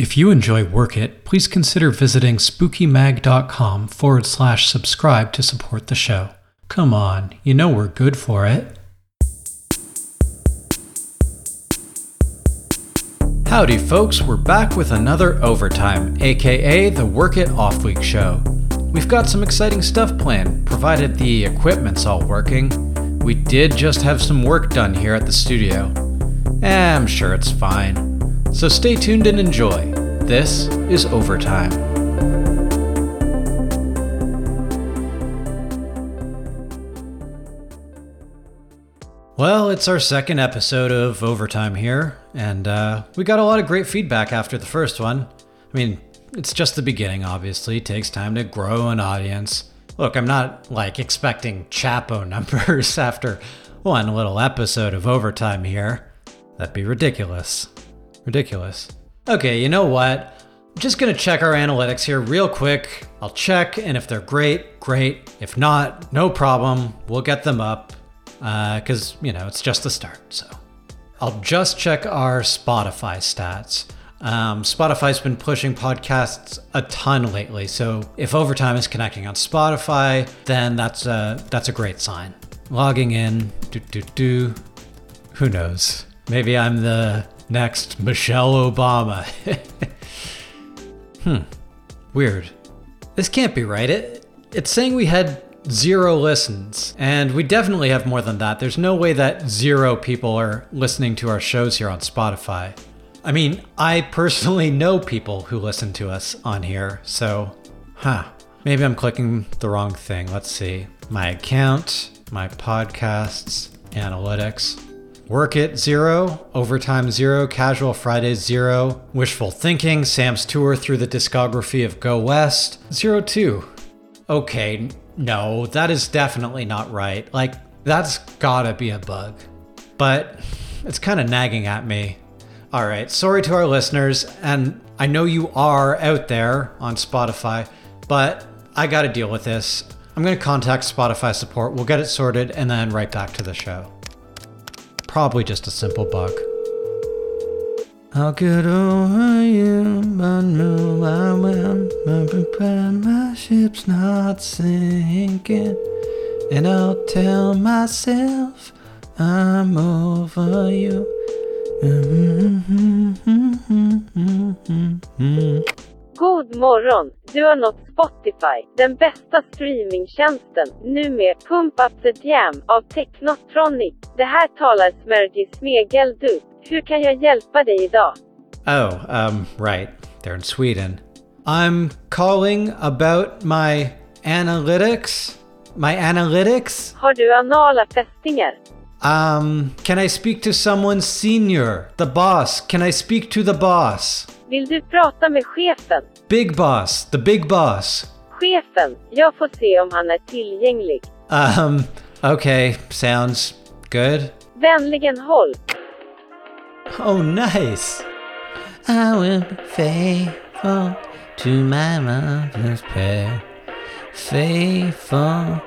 If you enjoy Work It, please consider visiting spookymag.com forward slash subscribe to support the show. Come on, you know we're good for it. Howdy, folks, we're back with another Overtime, aka the Work It Off Week show. We've got some exciting stuff planned, provided the equipment's all working. We did just have some work done here at the studio. Eh, I'm sure it's fine. So stay tuned and enjoy. This is Overtime. Well, it's our second episode of Overtime here, and uh, we got a lot of great feedback after the first one. I mean, it's just the beginning, obviously. It takes time to grow an audience. Look, I'm not like expecting Chapo numbers after one little episode of Overtime here. That'd be ridiculous. Ridiculous. Okay, you know what? I'm just gonna check our analytics here real quick. I'll check, and if they're great, great. If not, no problem. We'll get them up because, uh, you know, it's just the start. So I'll just check our Spotify stats. Um, Spotify's been pushing podcasts a ton lately, so if Overtime is connecting on Spotify, then that's a that's a great sign. Logging in, do do do. Who knows? Maybe I'm the next Michelle Obama. hmm. Weird. This can't be right. It it's saying we had zero listens. And we definitely have more than that. There's no way that zero people are listening to our shows here on Spotify. I mean, I personally know people who listen to us on here, so, huh. Maybe I'm clicking the wrong thing. Let's see. My account, my podcasts, analytics. Work It Zero, Overtime Zero, Casual Fridays Zero, Wishful Thinking, Sam's Tour through the discography of Go West, Zero Two. Okay, no, that is definitely not right. Like, that's gotta be a bug. But it's kind of nagging at me. All right, sorry to our listeners, and I know you are out there on Spotify, but I gotta deal with this. I'm gonna contact Spotify support, we'll get it sorted, and then right back to the show. Probably just a simple bug. You, but no, I will. I'm my ship's not sinking. And I'll tell myself I'm over you. Mm-hmm, mm-hmm, mm-hmm, God morgon! Du har nått Spotify, den bästa streamingtjänsten. Nu med Pump Up The Jam av Technotronic. Det här talar Smergy Smegeldu. Hur kan jag hjälpa dig idag? Oh, um, right. They're in Sweden. I'm calling about my analytics. My analytics? Har du anala fästingar? Um, can I speak to someone senior? The boss. Can I speak to the boss? Vill du prata med chefen? Big boss. The big boss. Chefen. Jag får se om han är tillgänglig. Um, okay. Sounds good. Vänligen håll. Oh, nice. I will be faithful to my mother's prayer. Faithful,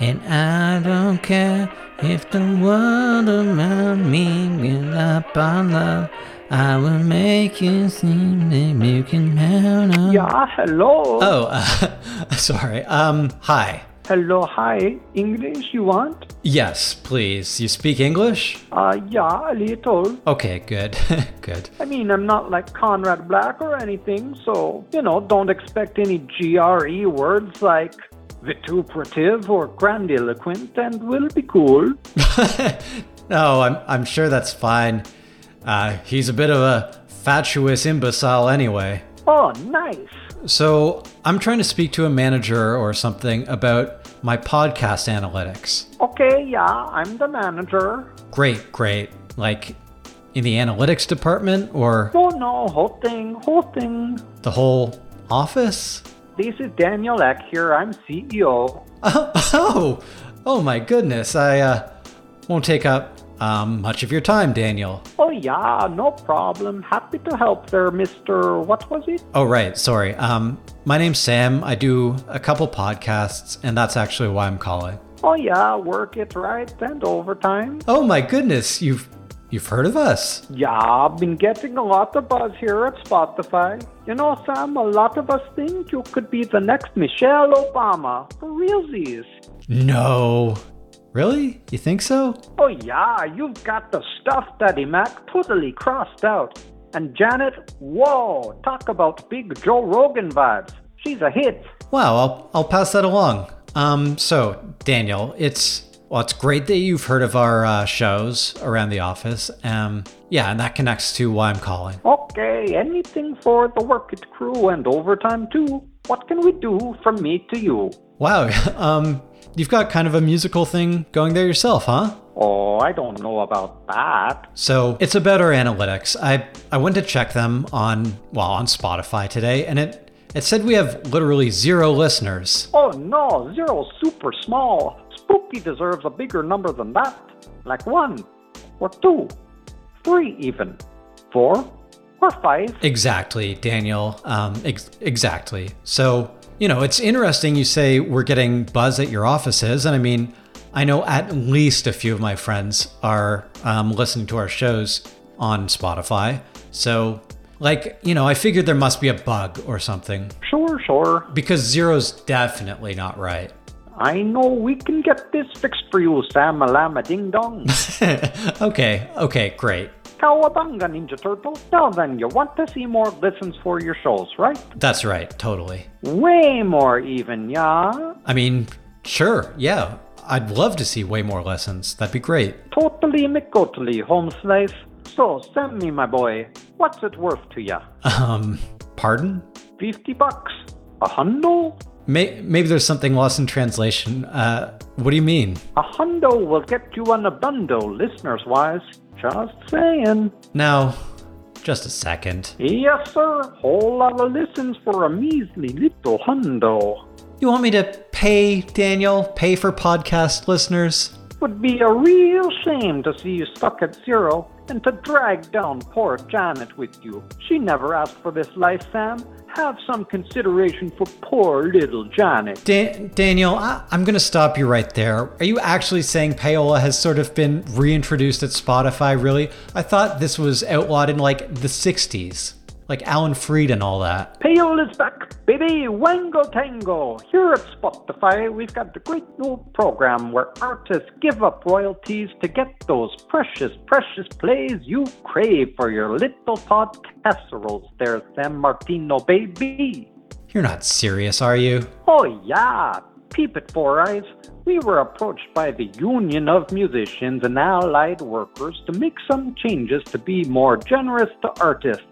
and I don't care if the world around me will up on love. I will make you seem that you can count on. Yeah, hello. Oh, uh, sorry. Um, hi. Hello, hi. English you want? Yes, please. You speak English? Uh, yeah, a little. Okay, good. good. I mean, I'm not like Conrad Black or anything, so, you know, don't expect any GRE words like vituperative or grandiloquent, and we'll be cool. no, I'm, I'm sure that's fine. Uh, he's a bit of a fatuous imbecile anyway. Oh, nice. So, I'm trying to speak to a manager or something about my podcast analytics. Okay, yeah, I'm the manager. Great, great. Like in the analytics department or Oh, no, whole thing, whole thing. the whole office? This is Daniel Ek here. I'm CEO. Oh, oh, oh my goodness. I uh, won't take up um, much of your time, Daniel. Oh, yeah, no problem. Happy to help there, Mr. What was it? Oh, right. Sorry. Um, my name's Sam. I do a couple podcasts, and that's actually why I'm calling. Oh, yeah, work it right and overtime. Oh my goodness, you've You've heard of us? Yeah, I've been getting a lot of buzz here at Spotify. You know, Sam, a lot of us think you could be the next Michelle Obama. For realsies. No. Really? You think so? Oh, yeah, you've got the stuff, Daddy Mac, totally crossed out. And Janet, whoa, talk about big Joe Rogan vibes. She's a hit. Wow, I'll, I'll pass that along. Um, so, Daniel, it's well, it's great that you've heard of our uh, shows around the office. Um, yeah, and that connects to why I'm calling. Okay, anything for the Work It crew and overtime too. What can we do from me to you? Wow, um, you've got kind of a musical thing going there yourself, huh? Oh, I don't know about that. So it's about our analytics. I I went to check them on well on Spotify today, and it it said we have literally zero listeners. Oh no, zero super small. Spooky deserves a bigger number than that. Like one, or two, three even, four, or five. Exactly, Daniel. Um, ex- exactly. So, you know, it's interesting you say we're getting buzz at your offices. And I mean, I know at least a few of my friends are um, listening to our shows on Spotify. So, like, you know, I figured there must be a bug or something Sure, sure. because zero's definitely not right. I know we can get this fixed for you, Sam Alama Ding Dong. okay, okay, great. Cowabunga, Ninja Turtle. Now then, you want to see more listens for your shows, right? That's right, totally. Way more even, yeah? I mean, sure, yeah. I'd love to see way more lessons. That'd be great. Totally McGotally, home slice. So, send me, my boy. What's it worth to ya? Um, pardon? 50 bucks? A hundo? May- maybe there's something lost in translation. Uh, what do you mean? A hundo will get you on a bundo, listeners wise. Just saying. Now, just a second. Yes, sir. Whole lot of listens for a measly little hundo. You want me to pay, Daniel? Pay for podcast listeners? Would be a real shame to see you stuck at zero and to drag down poor Janet with you. She never asked for this life, Sam. Have some consideration for poor little Johnny. Dan- Daniel, I- I'm going to stop you right there. Are you actually saying payola has sort of been reintroduced at Spotify, really? I thought this was outlawed in like the 60s, like Alan Freed and all that. Payol is back, baby. Wango Tango. Here at Spotify, we've got the great new program where artists give up royalties to get those precious, precious plays you crave for your little podcasseroles there, San Martino, baby. You're not serious, are you? Oh, yeah. Peep it, Four Eyes. We were approached by the Union of Musicians and Allied Workers to make some changes to be more generous to artists.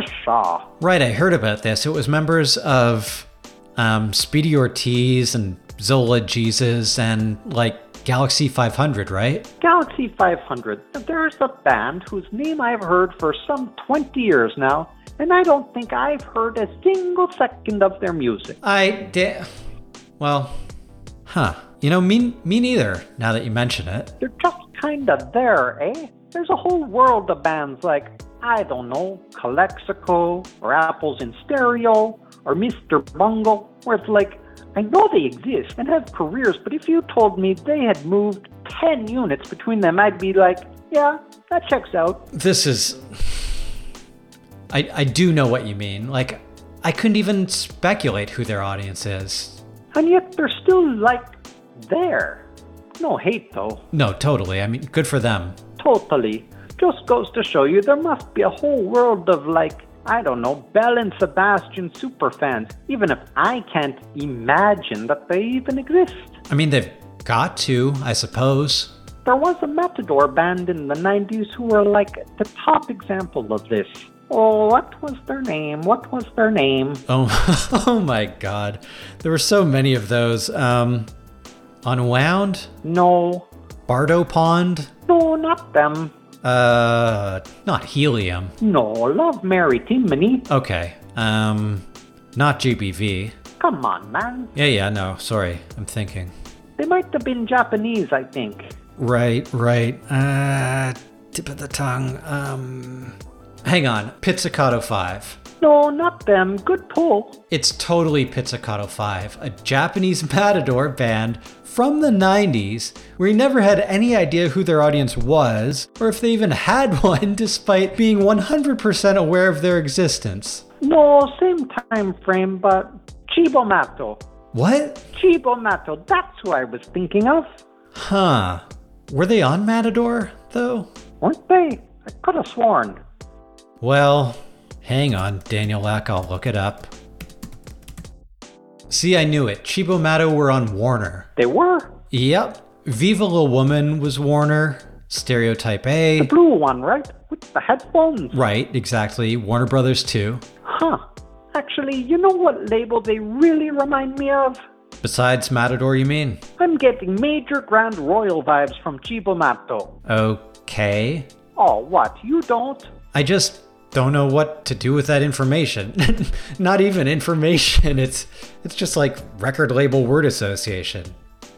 Pshaw. Right, I heard about this. It was members of um, Speedy Ortiz and Zola Jesus and like Galaxie 500, right? Galaxie 500. There's a band whose name I've heard for some 20 years now, and I don't think I've heard a single second of their music. I did. Well, huh. You know, me, me neither, now that you mention it. They're just kinda there, eh? There's a whole world of bands like, I don't know, Calexico, or Apples in Stereo, or Mr. Bungle, where it's like, I know they exist and have careers, but if you told me they had moved 10 units between them, I'd be like, yeah, that checks out. This is. I, I do know what you mean. Like, I couldn't even speculate who their audience is. And yet they're still, like, there. No hate, though. No, totally. I mean, good for them. Totally. Just goes to show you there must be a whole world of, like, I don't know, Belle and Sebastian superfans, even if I can't imagine that they even exist. I mean, they've got to, I suppose. There was a Matador band in the 90s who were like the top example of this. Oh, what was their name? What was their name? Oh, oh my god. There were so many of those. Um, Unwound? No, Bardo Pond? no, not them. Uh, not Helium. No, Love Mary Timony. Okay. Um, not GBV. Come on, man. Yeah, yeah, no, sorry. I'm thinking. They might have been Japanese, I think. Right, right. Uh, tip of the tongue. Um, Hang on, Pizzicato 5. No, not them. Good pull. It's totally Pizzicato 5, a Japanese matador band from the 90s where he never had any idea who their audience was or if they even had one despite being 100% aware of their existence. No, same time frame, but Cibo Matto. What? Cibo Matto, that's who I was thinking of. Huh. Were they on Matador, though? Weren't they? I could have sworn. Well, hang on, Daniel Ek, I'll look it up. See, I knew it. Cibo Matto were on Warner. They were? Yep. Viva La Woman was Warner. Stereotype A. The blue one, right? With the headphones? Right, exactly. Warner Brothers too. Huh. Actually, you know what label they really remind me of? Besides Matador, you mean? I'm getting major Grand Royal vibes from Cibo Matto. Okay. Oh, what? You don't? I just don't know what to do with that information. Not even information. It's it's just like record label word association.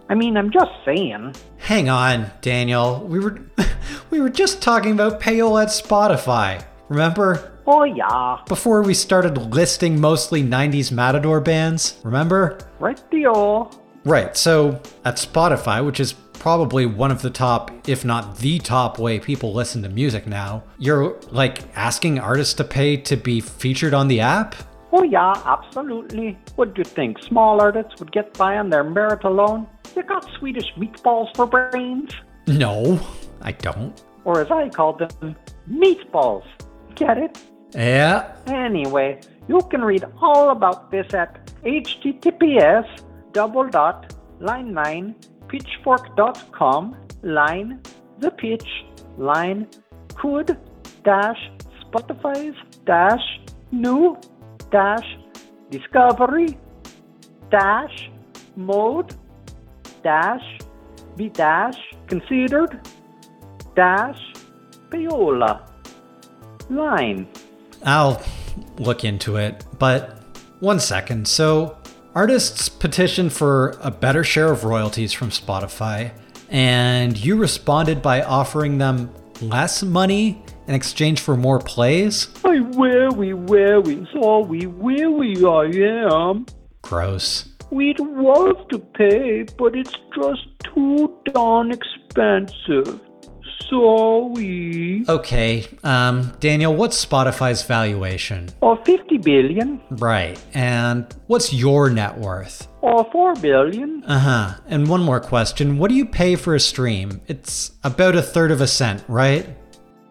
I mean, I'm just saying. Hang on, Daniel. We were we were just talking about payola at Spotify. Remember? Oh, yeah. Before we started listing mostly 90s Matador bands, remember? Right, Dio. Right. So, at Spotify, which is probably one of the top, if not the top way people listen to music now, you're like asking artists to pay to be featured on the app? Oh, yeah, absolutely. What do you think? Small artists would get by on their merit alone? You got Swedish meatballs for brains? No, I don't. Or as I call them, meatballs. Get it? Yeah. Anyway, you can read all about this at https double dot line 9 pitchfork.com line the pitch line could dash spotify's dash new dash discovery dash mode dash be dash considered dash payola line I'll look into it, but one second. So, artists petitioned for a better share of royalties from Spotify, and you responded by offering them less money in exchange for more plays? I very, very sorry, very I am. Gross. We'd love to pay, but it's just too darn expensive. Sorry. Okay, um, Daniel, what's Spotify's valuation? Or 50 billion, Right, and what's your net worth? or 4 billion. Uh huh. And one more question what do you pay for a stream? It's about a third of a cent, right?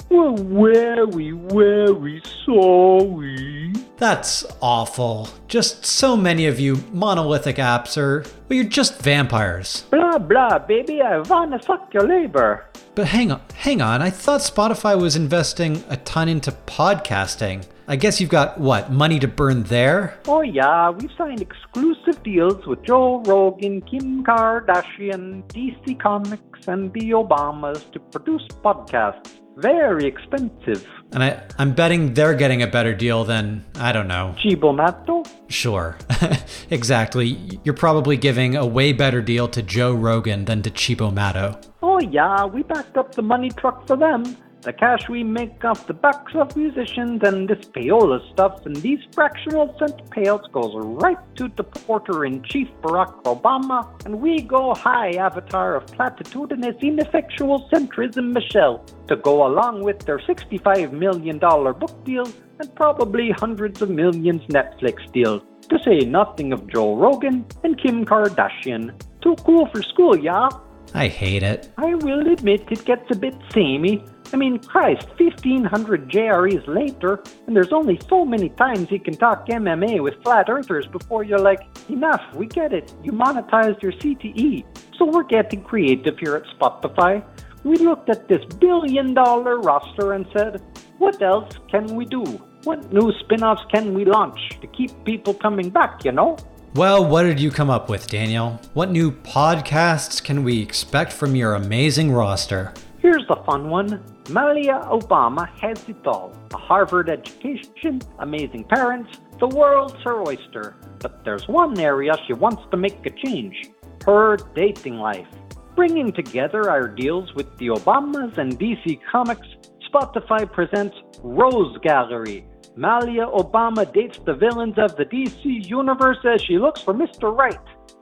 We're very, very sorry. That's awful. Just so many of you monolithic apps are, well, you're just vampires. Blah, blah, baby, I wanna fuck your labor. But hang on, hang on. I thought Spotify was investing a ton into podcasting. I guess you've got what, money to burn there? Oh yeah, we've signed exclusive deals with Joe Rogan, Kim Kardashian, DC Comics, and the Obamas to produce podcasts. Very expensive. And I, I'm betting they're getting a better deal than, I don't know. Cibo Matto? Sure. exactly. You're probably giving a way better deal to Joe Rogan than to Cibo Matto. Oh yeah, we backed up the money truck for them. The cash we make off the backs of musicians and this payola stuff and these fractional cent payouts goes right to the porter-in-chief Barack Obama, and we go high avatar of platitudinous ineffectual centrism Michelle to go along with their $65 million book deal and probably hundreds of millions Netflix deal. To say nothing of Joe Rogan and Kim Kardashian. Too cool for school, yeah? I hate it. I will admit it gets a bit samey. I mean, Christ, 1500 JREs later, and there's only so many times you can talk MMA with flat earthers before you're like, enough, we get it. You monetized your CTE. So we're getting creative here at Spotify. We looked at this billion dollar roster and said, what else can we do? What new spin offs can we launch to keep people coming back, you know? Well, what did you come up with, Daniel? What new podcasts can we expect from your amazing roster? Here's the fun one. Malia Obama has it all. A Harvard education, amazing parents, the world's her oyster. But there's one area she wants to make a change. Her dating life. Bringing together our deals with the Obamas and DC Comics, Spotify presents Rose Gallery. Malia Obama dates the villains of the DC universe as she looks for Mr. Right.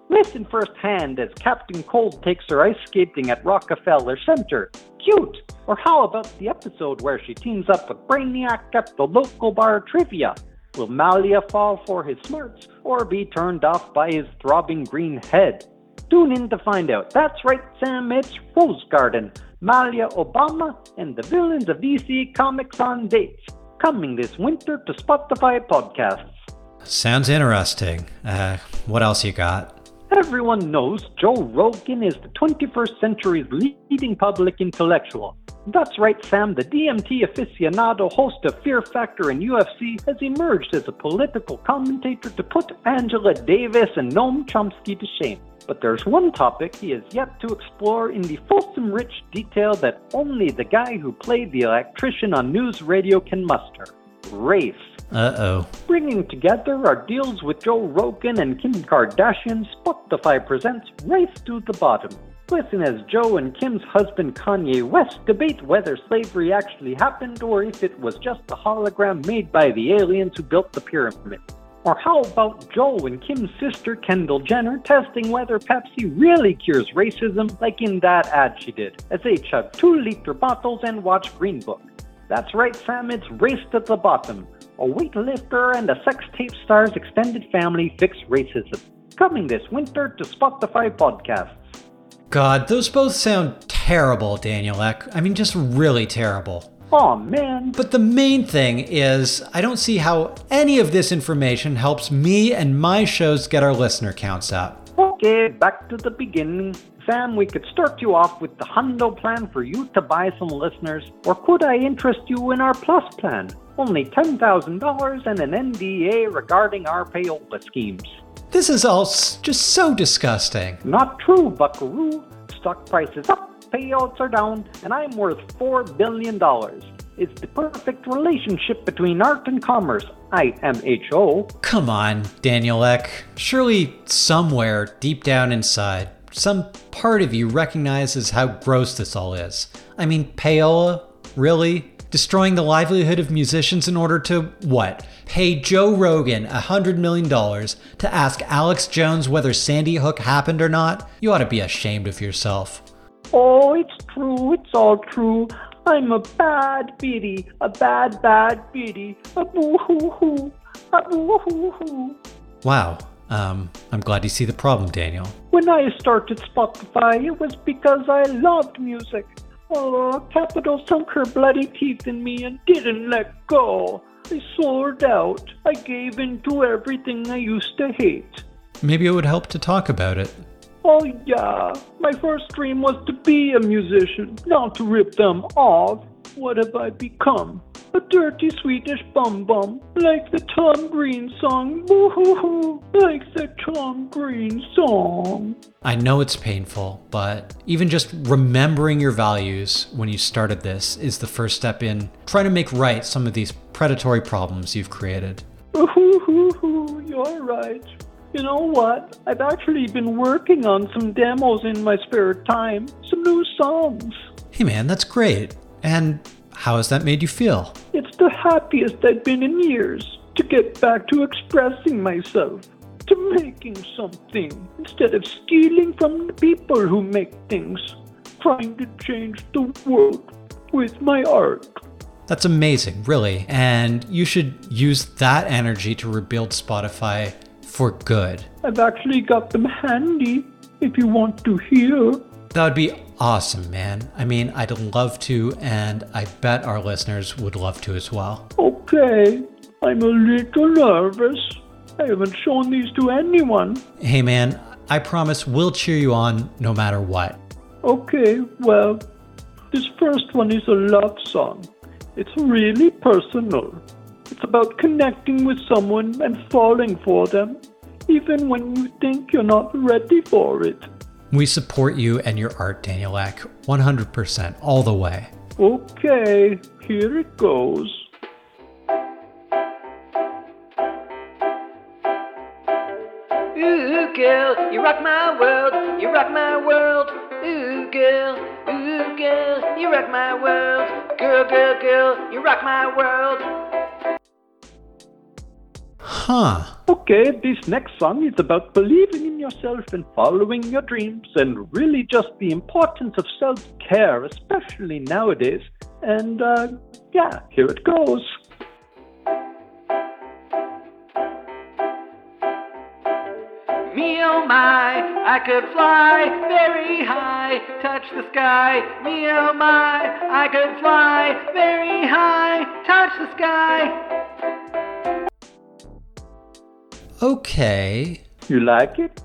Listen firsthand as Captain Cold takes her ice skating at Rockefeller Center. Cute! Or how about the episode where she teams up with Brainiac at the local bar trivia? Will Malia fall for his smarts or be turned off by his throbbing green head? Tune in to find out. That's right, Sam, it's Rose Garden, Malia Obama, and the villains of DC Comics on dates. Coming this winter to Spotify podcasts. Sounds interesting. Uh, what else you got? Everyone knows Joe Rogan is the 21st century's leading public intellectual. That's right, Sam. The DMT aficionado host of Fear Factor and UFC has emerged as a political commentator to put Angela Davis and Noam Chomsky to shame. But there's one topic he has yet to explore in the fulsome rich detail that only the guy who played the electrician on news radio can muster race. Uh oh. Bringing together our deals with Joe Rogan and Kim Kardashian, Spotify presents Race to the Bottom. Listen as Joe and Kim's husband Kanye West debate whether slavery actually happened or if it was just a hologram made by the aliens who built the pyramid. Or how about Joe and Kim's sister Kendall Jenner testing whether Pepsi really cures racism like in that ad she did, as they chug 2 liter bottles and watch Green Book. That's right, Sam, it's Race to the Bottom, a weightlifter and a sex tape star's extended family fix racism. Coming this winter to Spotify podcasts. God, those both sound terrible, Daniel Ek. I mean, just really terrible. Aw, man. But the main thing is, I don't see how any of this information helps me and my shows get our listener counts up. Okay, back to the beginning. Sam, we could start you off with the Hundo plan for you to buy some listeners, or could I interest you in our Plus plan? Only $10,000 and an NDA regarding our payola schemes. This is all just so disgusting. Not true, buckaroo. Stock price is up, payouts are down, and I'm worth $4 billion. It's the perfect relationship between art and commerce, IMHO. Come on, Daniel Ek. Surely somewhere deep down inside, some part of you recognizes how gross this all is. I mean, payola? Really? Destroying the livelihood of musicians in order to what? Pay Joe Rogan $100 million to ask Alex Jones whether Sandy Hook happened or not? You ought to be ashamed of yourself. Oh, it's true, it's all true. I'm a bad biddy, a bad, bad biddy, a boo hoo hoo, a boo hoo hoo. Wow. Um, I'm glad you see the problem, Daniel. When I started Spotify, it was because I loved music. Oh, Capital sunk her bloody teeth in me and didn't let go. I sold out. I gave in to everything I used to hate. Maybe it would help to talk about it. Oh, yeah. My first dream was to be a musician, not to rip them off. What have I become? A dirty Swedish bum bum, like the Tom Green song. Boo hoo hoo, like the Tom Green song. I know it's painful, but even just remembering your values when you started this is the first step in trying to make right some of these predatory problems you've created. Boo hoo hoo hoo, you're right. You know what? I've actually been working on some demos in my spare time, some new songs. Hey man, that's great. And how has that made you feel? It's the happiest I've been in years to get back to expressing myself, to making something, instead of stealing from the people who make things, trying to change the world with my art. That's amazing, really. And you should use that energy to rebuild Spotify for good. I've actually got them handy if you want to hear. That would be awesome, man. I mean, I'd love to, and I bet our listeners would love to as well. Okay, I'm a little nervous. I haven't shown these to anyone. Hey, man, I promise we'll cheer you on no matter what. Okay, well, this first one is a love song. It's really personal. It's about connecting with someone and falling for them, even when you think you're not ready for it. We support you and your art, Daniel Ek, 100% all the way. Okay, here it goes. Ooh, girl, you rock my world, you rock my world. Ooh, girl, ooh, girl, you rock my world. Girl, girl, girl, you rock my world. Huh. Okay, this next song is about believing in yourself and following your dreams, and really just the importance of self care, especially nowadays. And uh, yeah, here it goes. Me oh my, I could fly very high, touch the sky. Me oh my, I could fly very high, touch the sky. Okay. You like it?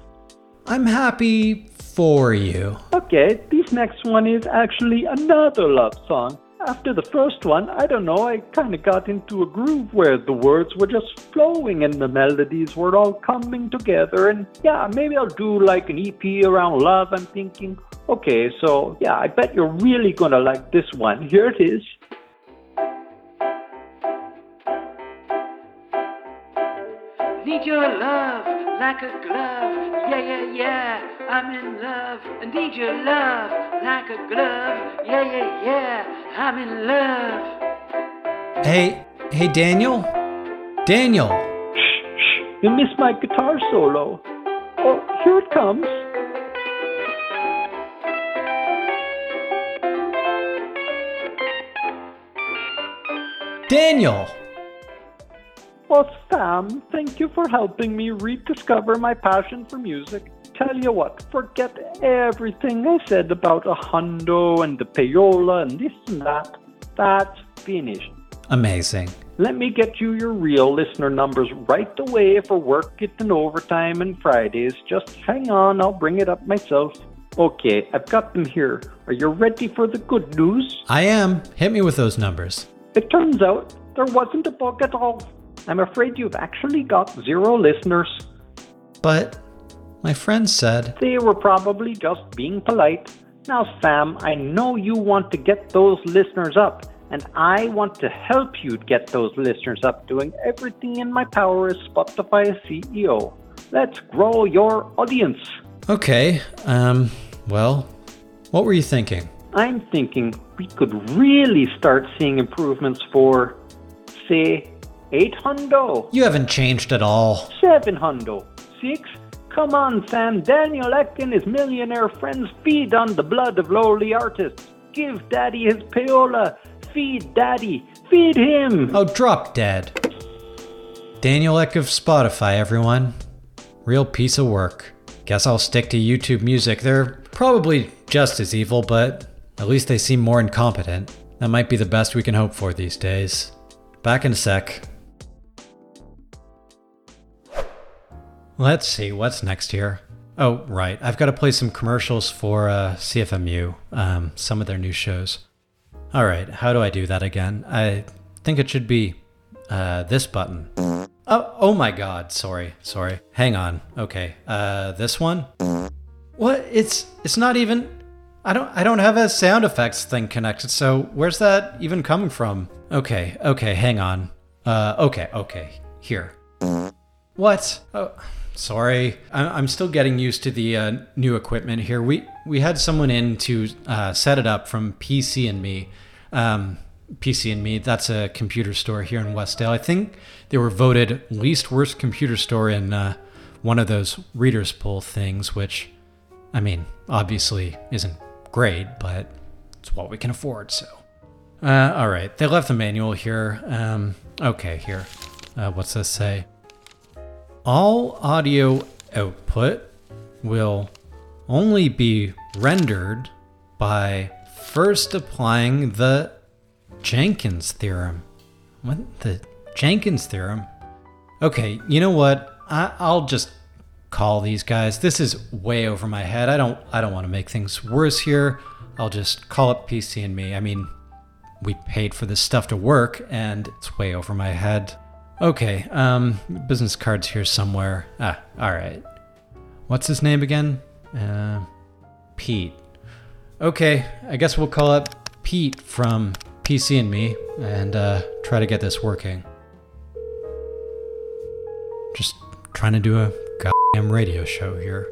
I'm happy for you. Okay, this next one is actually another love song. After the first one, I don't know, I kind of got into a groove where the words were just flowing and the melodies were all coming together. And yeah, maybe I'll do like an EP around love. I'm thinking, okay, so yeah, I bet you're really gonna like this one. Here it is. Need your love like a glove. Yeah, yeah, yeah. I'm in love. I need your love like a glove. Yeah, yeah, yeah. I'm in love. Hey, hey, Daniel? Daniel! Shh, shh. You missed my guitar solo. Oh, here it comes. Daniel! Well, Sam, thank you for helping me rediscover my passion for music. Tell you what, forget everything I said about a hundo and the payola and this and that. That's finished. Amazing. Let me get you your real listener numbers right away for work getting overtime and Fridays. Just hang on, I'll bring it up myself. Okay, I've got them here. Are you ready for the good news? I am. Hit me with those numbers. It turns out there wasn't a bug at all. I'm afraid you've actually got zero listeners. But my friend said, They were probably just being polite. Now, Sam, I know you want to get those listeners up, and I want to help you get those listeners up, doing everything in my power as Spotify CEO. Let's grow your audience. okay, um, well, what were you thinking? I'm thinking we could really start seeing improvements for, say, 8 hundo, You haven't changed at all. 7 hundo, 6. Come on, Sam. Daniel Ek and his millionaire friends feed on the blood of lowly artists. Give Daddy his payola. Feed Daddy. Feed him. Oh, drop dead. Daniel Ek of Spotify, everyone. Real piece of work. Guess I'll stick to YouTube music. They're probably just as evil, but at least they seem more incompetent. That might be the best we can hope for these days. Back in a sec. Let's see, what's next here? Oh, right. I've got to play some commercials for uh, CFMU, um, some of their new shows. All right, how do I do that again? I think it should be uh, this button. Oh, oh my God! Sorry, sorry. Hang on. Okay, uh, this one. What? It's it's not even. I don't I don't have a sound effects thing connected. So where's that even coming from? Okay, okay. Hang on. Uh, okay, okay. Here. What? Oh, sorry. I'm still getting used to the uh, new equipment here. We we had someone in to uh, set it up from PC and Me. Um, PC and Me. That's a computer store here in Westdale. I think they were voted least worst computer store in uh, one of those readers poll things, which, I mean, obviously isn't great, but it's what we can afford. So. Uh, all right, they left the manual here. Um, okay, here. Uh, what's this say? All audio output will only be rendered by first applying the Jenkins theorem. What the Jenkins theorem? Okay, you know what? I, I'll just call these guys. This is way over my head. I don't I don't want to make things worse here. I'll just call up PC and me. I mean, we paid for this stuff to work and it's way over my head. Okay, um business cards here somewhere. Ah, all right. What's his name again? Uh Pete. Okay, I guess we'll call up Pete from PC and me and uh try to get this working. Just trying to do a goddamn radio show here.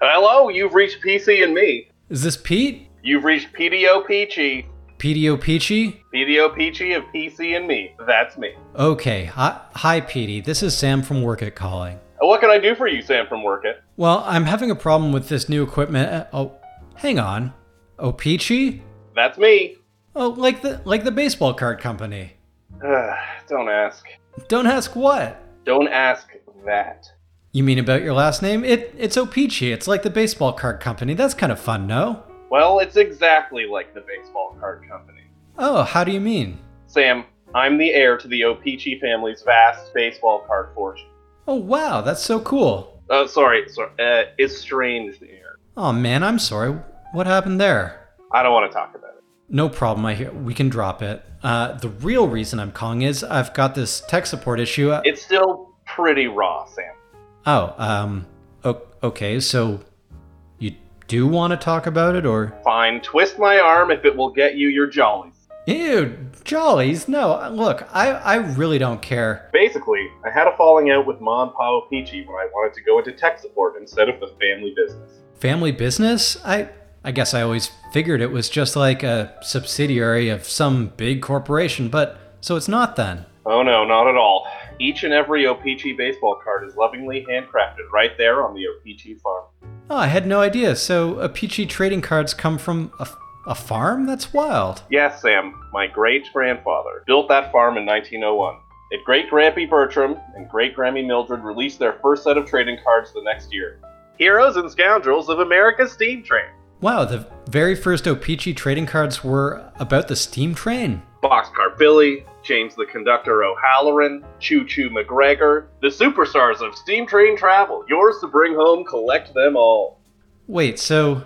Hello, you've reached PC and me. Is this Pete? You've reached PDO Peachy. PDO Peachy? PDO Peachy of PC and me. That's me. Okay, hi, hi Petey. This is Sam from Work It calling. Uh, What can I do for you, Sam from Work It? Well, I'm having a problem with this new equipment. uh, Oh, hang on. Oh, Peachy? That's me. Oh, like the like the baseball card company. Don't ask. Don't ask what. Don't ask that. You mean about your last name? It it's O-Pee-Chee. It's like the baseball card company. That's kind of fun, no? Well, it's exactly like the baseball card company. Oh, how do you mean? Sam, I'm the heir to the O-Pee-Chee family's vast baseball card fortune. Oh, wow, that's so cool. Oh, sorry, sorry. Uh, estranged heir. Oh man, I'm sorry. What happened there? I don't want to talk about it. No problem. I hear we can drop it. Uh, the real reason I'm calling is I've got this tech support issue. Uh, It's still pretty raw, Sam. oh, um, o- okay. So do want to talk about it, or Fine, twist my arm if it will get you your jollies. ew, jollies? No, look, I I really don't care. Basically, I had a falling out with Ma and Pa O-Pee-Chee when I wanted to go into tech support instead of the family business. Family business? I I guess I always figured it was just like a subsidiary of some big corporation, but so it's not then. Oh no, not at all. Each and every O-Pee-Chee baseball card is lovingly handcrafted right there on the O-Pee-Chee farm. Oh, I had no idea. So uh, O-Pee-Chee trading cards come from a, a farm? That's wild. Yes, Sam, my great grandfather built that farm in 1901. And great Grampy Bertram and great Grammy Mildred released their first set of trading cards the next year. Heroes and Scoundrels of America's Steam Train. Wow, the very first O-Pee-Chee trading cards were about the steam train. Boxcar Billy, James the Conductor O'Halloran, Choo Choo McGregor, the superstars of Steam Train Travel. Yours to bring home, collect them all. Wait, so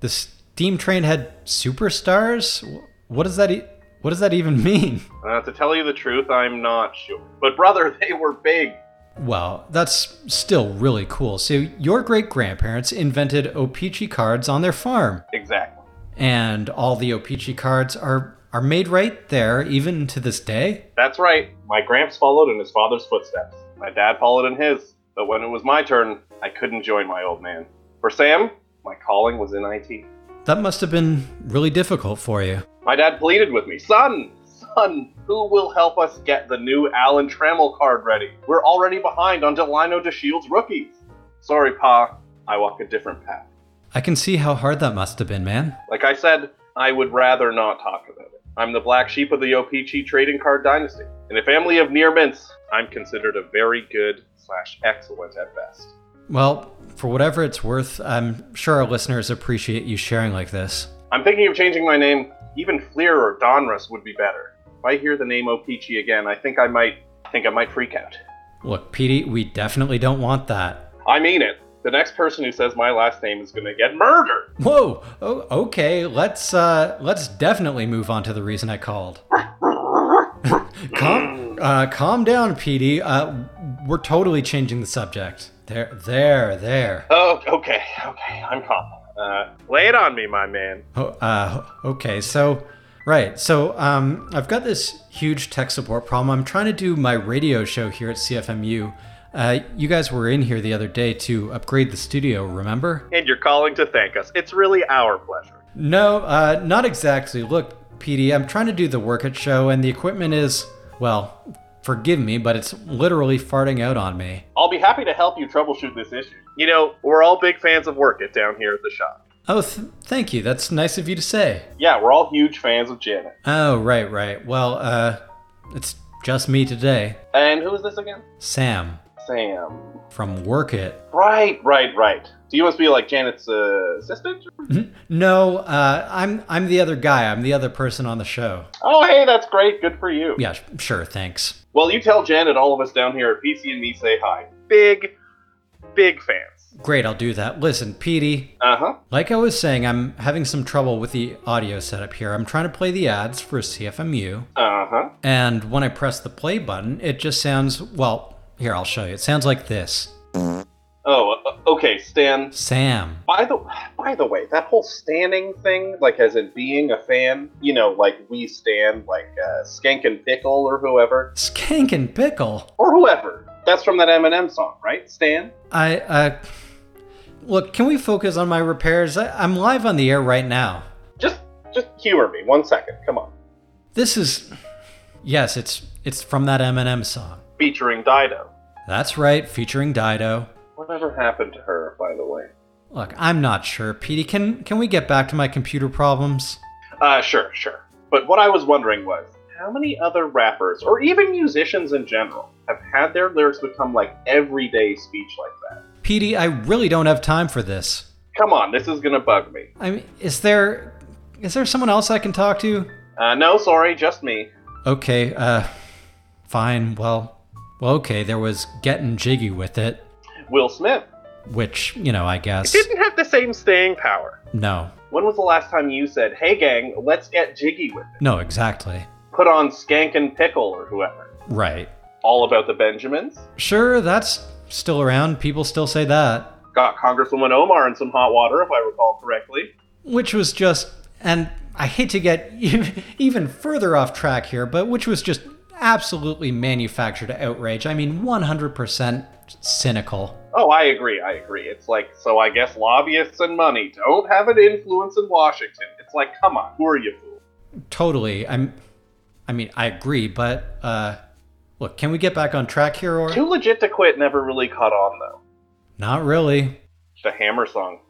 the steam train had superstars? What does that e- what does that even mean? Uh, to tell you the truth, I'm not sure. But brother, they were big. Well, that's still really cool. So your great grandparents invented O-Pee-Chee cards on their farm, Exactly. and all the O-Pee-Chee cards are are made right there, even to this day. That's right. My gramps followed in his father's footsteps. My dad followed in his. But when it was my turn, I couldn't join my old man. For Sam, my calling was in IT. That must have been really difficult for you. My dad pleaded with me, son, son, who will help us get the new Alan Trammell card ready? We're already behind on Delino DeShields' rookies. Sorry, Pa, I walk a different path. I can see how hard that must have been, man. Like I said, I would rather not talk about. I'm the black sheep of the O-Pee-Chee trading card dynasty. In a family of near mints, I'm considered a very good slash excellent at best. Well, for whatever it's worth, I'm sure our listeners appreciate you sharing like this. I'm thinking of changing my name. Even Fleer or Donruss would be better. If I hear the name O-Pee-Chee again, I think I might I think I might freak out. Look, Petey, we definitely don't want that. I mean it. The next person who says my last name is gonna get murdered. Whoa. Oh, okay. Let's uh, let's definitely move on to the reason I called. calm, uh, calm down, Petey. Uh, we're totally changing the subject. There, there, there. Oh, okay, okay, I'm calm. Uh, lay it on me, my man. Oh, uh, okay, so right, so um, I've got this huge tech support problem. I'm trying to do my radio show here at CFMU. Uh, you guys were in here the other day to upgrade the studio. Remember? And you're calling to thank us. It's really our pleasure. No, uh, not exactly. Look, Petey, I'm trying to do the work at show, and the equipment is well. Forgive me, but it's literally farting out on me. I'll be happy to help you troubleshoot this issue. You know, we're all big fans of Work It down here at the shop. Oh, th- thank you. That's nice of you to say. Yeah, we're all huge fans of Janet. Oh, right, right. Well, uh, it's just me today. And who is this again? Sam Sam. from Work It. Right, right, right. So you must be like Janet's uh, assistant? No, uh, I'm I'm the other guy. I'm the other person on the show. Oh, hey, that's great. Good for you. Yeah, sh- sure. Thanks. Well, you tell Janet all of us down here at PC and me say hi. Big, big fans. Great, I'll do that. Listen, Petey, Uh huh. like I was saying, I'm having some trouble with the audio setup here. I'm trying to play the ads for CFMU, Uh huh. and when I press the play button, it just sounds well. Here, I'll show you. It sounds like this. Oh, uh, okay, Stan. Sam. By the by the way, that whole standing thing, like as in being a fan, you know, like we stand, like uh, Skankin' Pickle or whoever, Skankin' Pickle. or whoever. That's from that Eminem song, right, Stan? I, uh. Look, can we focus on my repairs? I, I'm live on the air right now. Just just humor me one second. Come on. This is. Yes, it's it's from that Eminem song. Featuring Dido. That's right, featuring Dido. Whatever happened to her, by the way? Look, I'm not sure, Petey. Can can we get back to my computer problems? Uh, sure, sure. But what I was wondering was, how many other rappers, or even musicians in general, have had their lyrics become like everyday speech like that? Petey, I really don't have time for this. Come on, this is gonna bug me. I mean, is there is there someone else I can talk to? Uh, no, sorry, just me. Okay, uh, fine. Well, well, okay. There was getting jiggy with it, Will Smith. which you know, I guess. Didn't have the same staying power. No, When was the last time you said, hey gang, let's get jiggy with it? no, exactly. Put on Skankin' Pickle or whoever. Right. All about the Benjamins. Sure, that's still around. People still say that. Got Congresswoman Omar in some hot water, if I recall correctly. Which was just, and I hate to get even further off track here, but which was just absolutely manufactured outrage. I mean, 100% cynical. Oh, I agree, I agree. It's like, so I guess lobbyists and money don't have an influence in Washington. It's like, come on, who are you fool? Totally. I'm. I mean, I agree, but uh, look, can we get back on track here, or Too legit to quit never really caught on, though. not really? The Hammer song.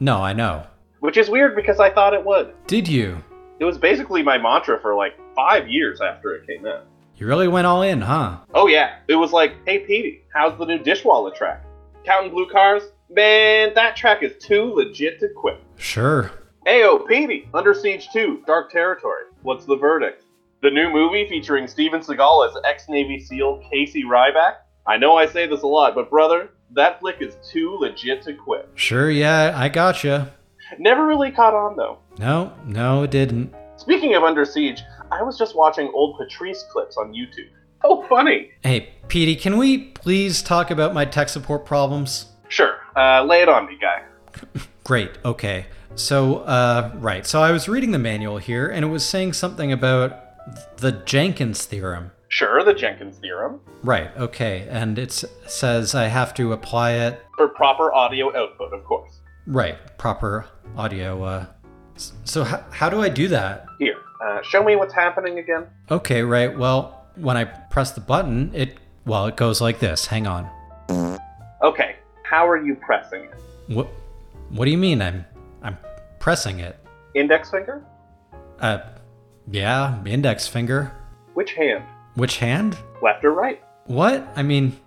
No, I know. Which is weird because I thought it would. Did you? It was basically my mantra for like five years after it came out. You really went all in, huh? Oh yeah, it was like, hey Petey, how's the new Dishwalla track? Counting Blue Cars? Man, that track is too legit to quit. Sure. Ayo, Petey, Under Siege 2, Dark Territory. What's the verdict? The new movie featuring Steven Seagal as ex-Navy SEAL Casey Ryback? I know I say this a lot, but brother, that flick is too legit to quit. Sure, yeah, I gotcha. Never really caught on though. No, no, it didn't. Speaking of Under Siege, I was just watching old Patrice clips on YouTube. Oh, funny. Hey, Petey, can we please talk about my tech support problems? Sure, uh, lay it on me, guy. Great, okay. So, uh, right, so I was reading the manual here, and it was saying something about the Jenkins theorem. Sure, the Jenkins theorem. Right, okay, and it says I have to apply it. For proper audio output, of course. Right, proper audio. Uh, so, h- how do I do that? Here, uh, show me what's happening again. Okay, right, well, when I press the button, it, well, it goes like this. Hang on. Okay, how are you pressing it? What, what do you mean I'm, I'm pressing it? Index finger? Uh, yeah, index finger. Which hand? Which hand? Left or right? What? I mean,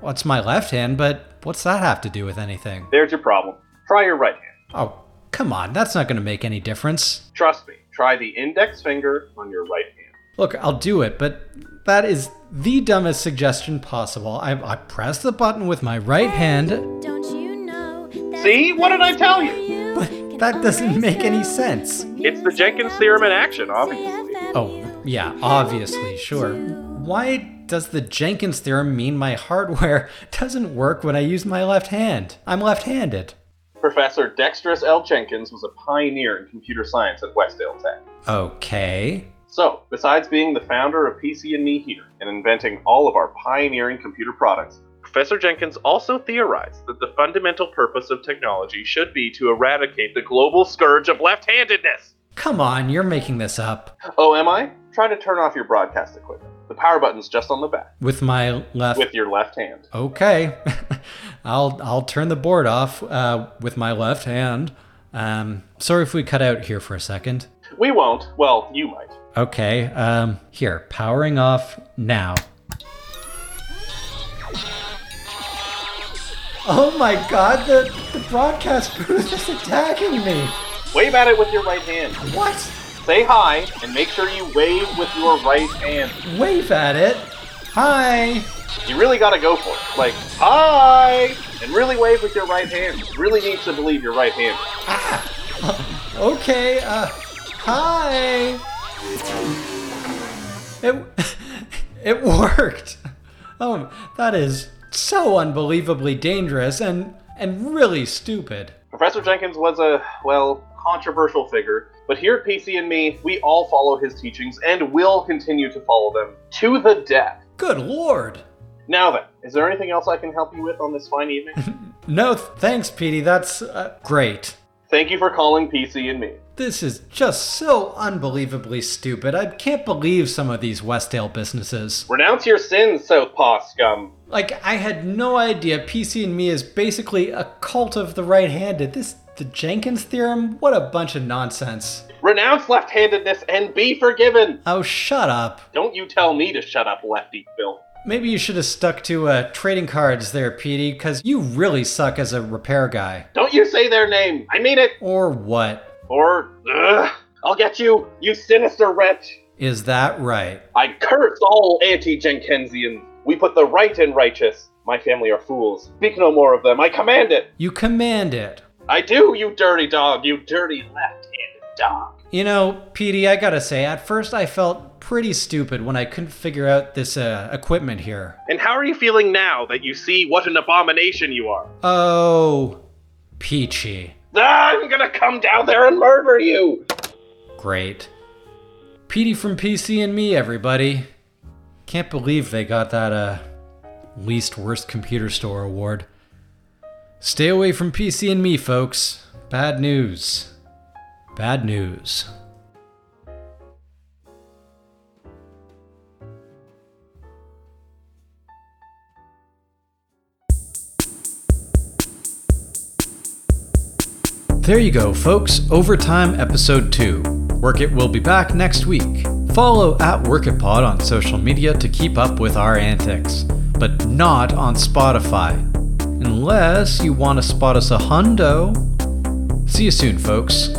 what's my left hand, but what's that have to do with anything? There's your problem. Try your right hand. Oh, come on, that's not going to make any difference. Trust me, try the index finger on your right hand. Look, I'll do it, but that is the dumbest suggestion possible. I, I press the button with my right hand, Don't you know? See? What did I tell you? but that doesn't make any sense. It's the Jenkins theorem in action, obviously. Oh, yeah, obviously, sure. Why does the Jenkins theorem mean my hardware doesn't work when I use my left hand? I'm left handed. Professor Dexterous L. Jenkins was a pioneer in computer science at Westdale Tech. Okay. So, besides being the founder of PC and Me here and inventing all of our pioneering computer products, Professor Jenkins also theorized that the fundamental purpose of technology should be to eradicate the global scourge of left handedness. Come on, you're making this up. Oh, am I? Try to turn off your broadcast equipment. The power button's just on the back, With my left. with your left hand. Okay, I'll I'll turn the board off uh, with my left hand. Um, sorry if we cut out here for a second. We won't. Well, you might. Okay, um, here, powering off now. Oh my god, the, the broadcast booth is attacking me! Wave at it with your right hand. What? Say hi, and make sure you wave with your right hand. Wave at it? Hi! You really gotta go for it. Like, hi! And really wave with your right hand. Really needs to believe your right hand. Ah, Okay, uh, hi! It, it worked! Oh, that is so unbelievably dangerous and, and really stupid. Professor Jenkins was a, well, controversial figure, but here at PC and Me, we all follow his teachings and will continue to follow them to the death. Good lord! Now then, is there anything else I can help you with on this fine evening? No, thanks, Petey. That's uh, great. Thank you for calling PC and me. This is just so unbelievably stupid. I can't believe some of these Westdale businesses. Renounce your sins, Southpaw scum. Like, I had no idea PC and Me is basically a cult of the right handed. This, the Jenkins theorem? What a bunch of nonsense. Renounce left handedness and be forgiven. Oh, shut up. Don't you tell me to shut up, lefty Phil. Maybe you should have stuck to uh, trading cards there, Petey, because you really suck as a repair guy. Don't you say their name. I mean it. Or what? Or, ugh, I'll get you, you sinister wretch. Is that right? I curse all anti-Jenkinsians. We put the right in righteous. My family are fools. Speak no more of them. I command it. You command it. I do, you dirty dog, you dirty left-handed dog. You know, Petey, I gotta say, at first I felt pretty stupid when I couldn't figure out this uh, equipment here. And how are you feeling now that you see what an abomination you are? Oh, Peachy. Ah, I'm gonna come down there and murder you! Great. Petey from PC and me, everybody. Can't believe they got that, uh, least worst computer store award. Stay away from PC and me, folks. Bad news. Bad news. There you go, folks. Overtime episode 2. Work It will be back next week. Follow at Work It Pod on social media to keep up with our antics, but not on Spotify. Unless you want to spot us a hundo. See you soon, folks.